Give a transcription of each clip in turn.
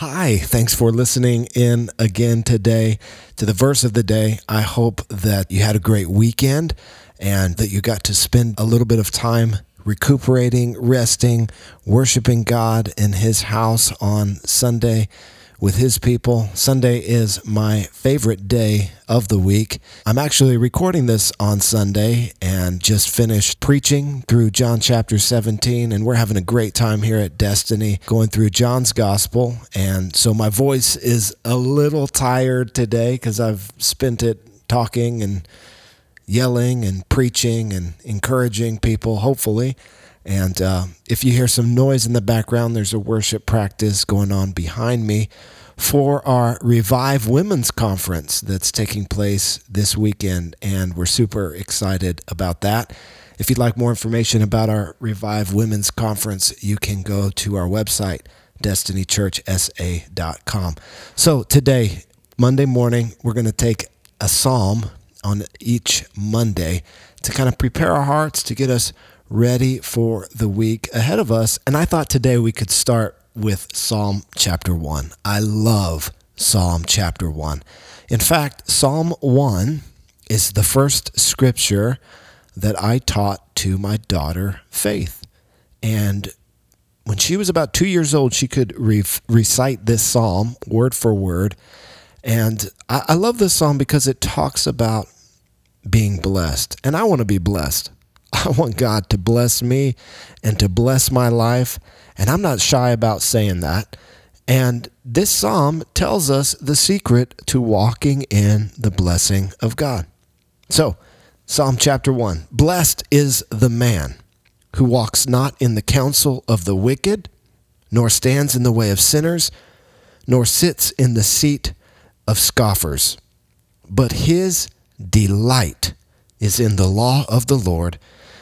Hi, thanks for listening in again today to the verse of the day. I hope that you had a great weekend and that you got to spend a little bit of time recuperating, resting, worshiping God in His house on Sunday with his people. Sunday is my favorite day of the week. I'm actually recording this on Sunday and just finished preaching through John chapter 17, and we're having a great time here at Destiny going through John's gospel. And so my voice is a little tired today because I've spent it talking and yelling and preaching and encouraging people, hopefully. And uh, if you hear some noise in the background, there's a worship practice going on behind me for our Revive Women's Conference that's taking place this weekend. And we're super excited about that. If you'd like more information about our Revive Women's Conference, you can go to our website, destinychurchsa.com. So today, Monday morning, we're going to take a psalm on each Monday to kind of prepare our hearts to get us ready for the week ahead of us. And I thought today we could start with Psalm chapter 1. I love Psalm chapter 1. In fact, Psalm 1 is the first scripture that I taught to my daughter, Faith. And when she was about two years old, she could re- recite this psalm word for word. And I, I love this psalm because it talks about being blessed. And I want to be blessed. I want God to bless me and to bless my life. And I'm not shy about saying that. And this psalm tells us the secret to walking in the blessing of God. So, Psalm chapter 1 Blessed is the man who walks not in the counsel of the wicked, nor stands in the way of sinners, nor sits in the seat of scoffers. But his delight is in the law of the Lord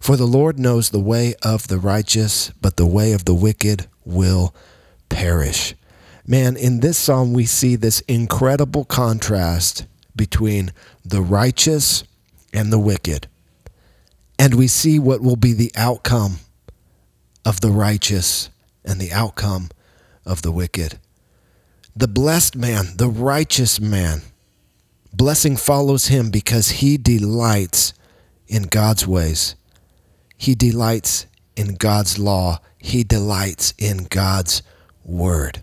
For the Lord knows the way of the righteous, but the way of the wicked will perish. Man, in this psalm, we see this incredible contrast between the righteous and the wicked. And we see what will be the outcome of the righteous and the outcome of the wicked. The blessed man, the righteous man, blessing follows him because he delights in God's ways. He delights in God's law. He delights in God's word.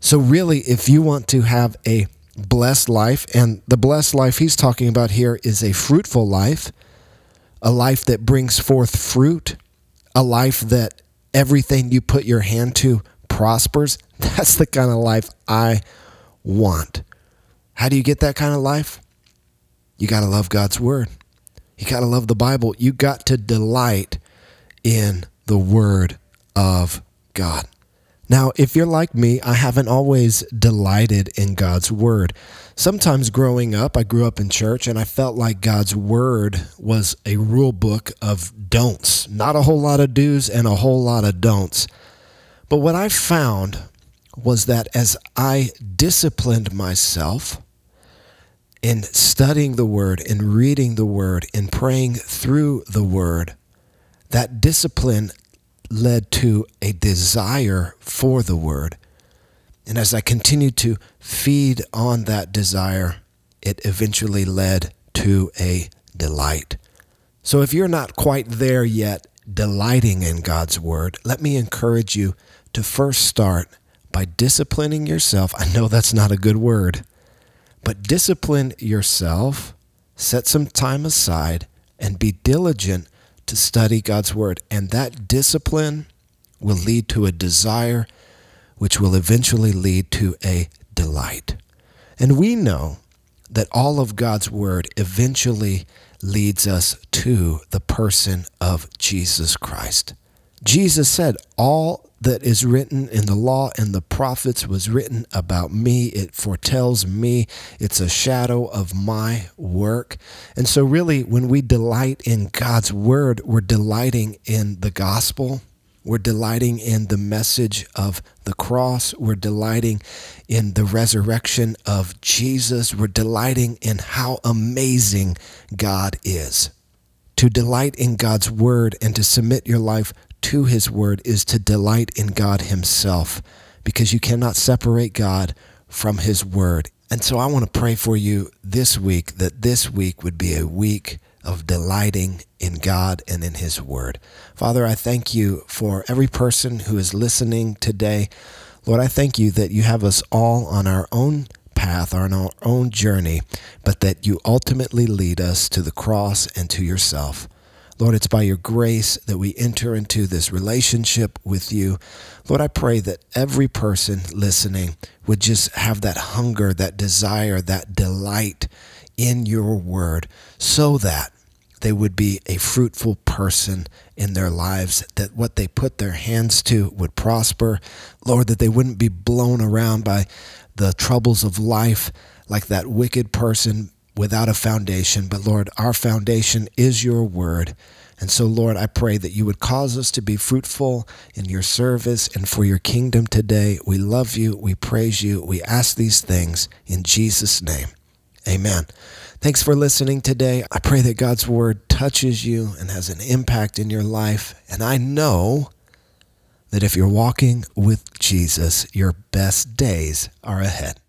So, really, if you want to have a blessed life, and the blessed life he's talking about here is a fruitful life, a life that brings forth fruit, a life that everything you put your hand to prospers, that's the kind of life I want. How do you get that kind of life? You got to love God's word. You got to love the Bible. You got to delight in the Word of God. Now, if you're like me, I haven't always delighted in God's Word. Sometimes growing up, I grew up in church and I felt like God's Word was a rule book of don'ts, not a whole lot of do's and a whole lot of don'ts. But what I found was that as I disciplined myself, in studying the Word, in reading the Word, in praying through the Word, that discipline led to a desire for the Word. And as I continued to feed on that desire, it eventually led to a delight. So if you're not quite there yet, delighting in God's Word, let me encourage you to first start by disciplining yourself. I know that's not a good word but discipline yourself, set some time aside, and be diligent to study God's Word. And that discipline will lead to a desire, which will eventually lead to a delight. And we know that all of God's Word eventually leads us to the person of Jesus Christ. Jesus said, All that is written in the law and the prophets was written about me. It foretells me. It's a shadow of my work. And so, really, when we delight in God's word, we're delighting in the gospel. We're delighting in the message of the cross. We're delighting in the resurrection of Jesus. We're delighting in how amazing God is. To delight in God's word and to submit your life to his word is to delight in God himself because you cannot separate God from his word. And so I want to pray for you this week that this week would be a week of delighting in God and in His Word. Father, I thank you for every person who is listening today. Lord, I thank you that you have us all on our own path, on our own journey, but that you ultimately lead us to the cross and to yourself. Lord, it's by your grace that we enter into this relationship with you. Lord, I pray that every person listening would just have that hunger, that desire, that delight in your word so that they would be a fruitful person in their lives, that what they put their hands to would prosper. Lord, that they wouldn't be blown around by the troubles of life like that wicked person without a foundation. But Lord, our foundation is your word. And so, Lord, I pray that you would cause us to be fruitful in your service and for your kingdom today. We love you. We praise you. We ask these things in Jesus' name. Amen. Thanks for listening today. I pray that God's word touches you and has an impact in your life. And I know that if you're walking with Jesus, your best days are ahead.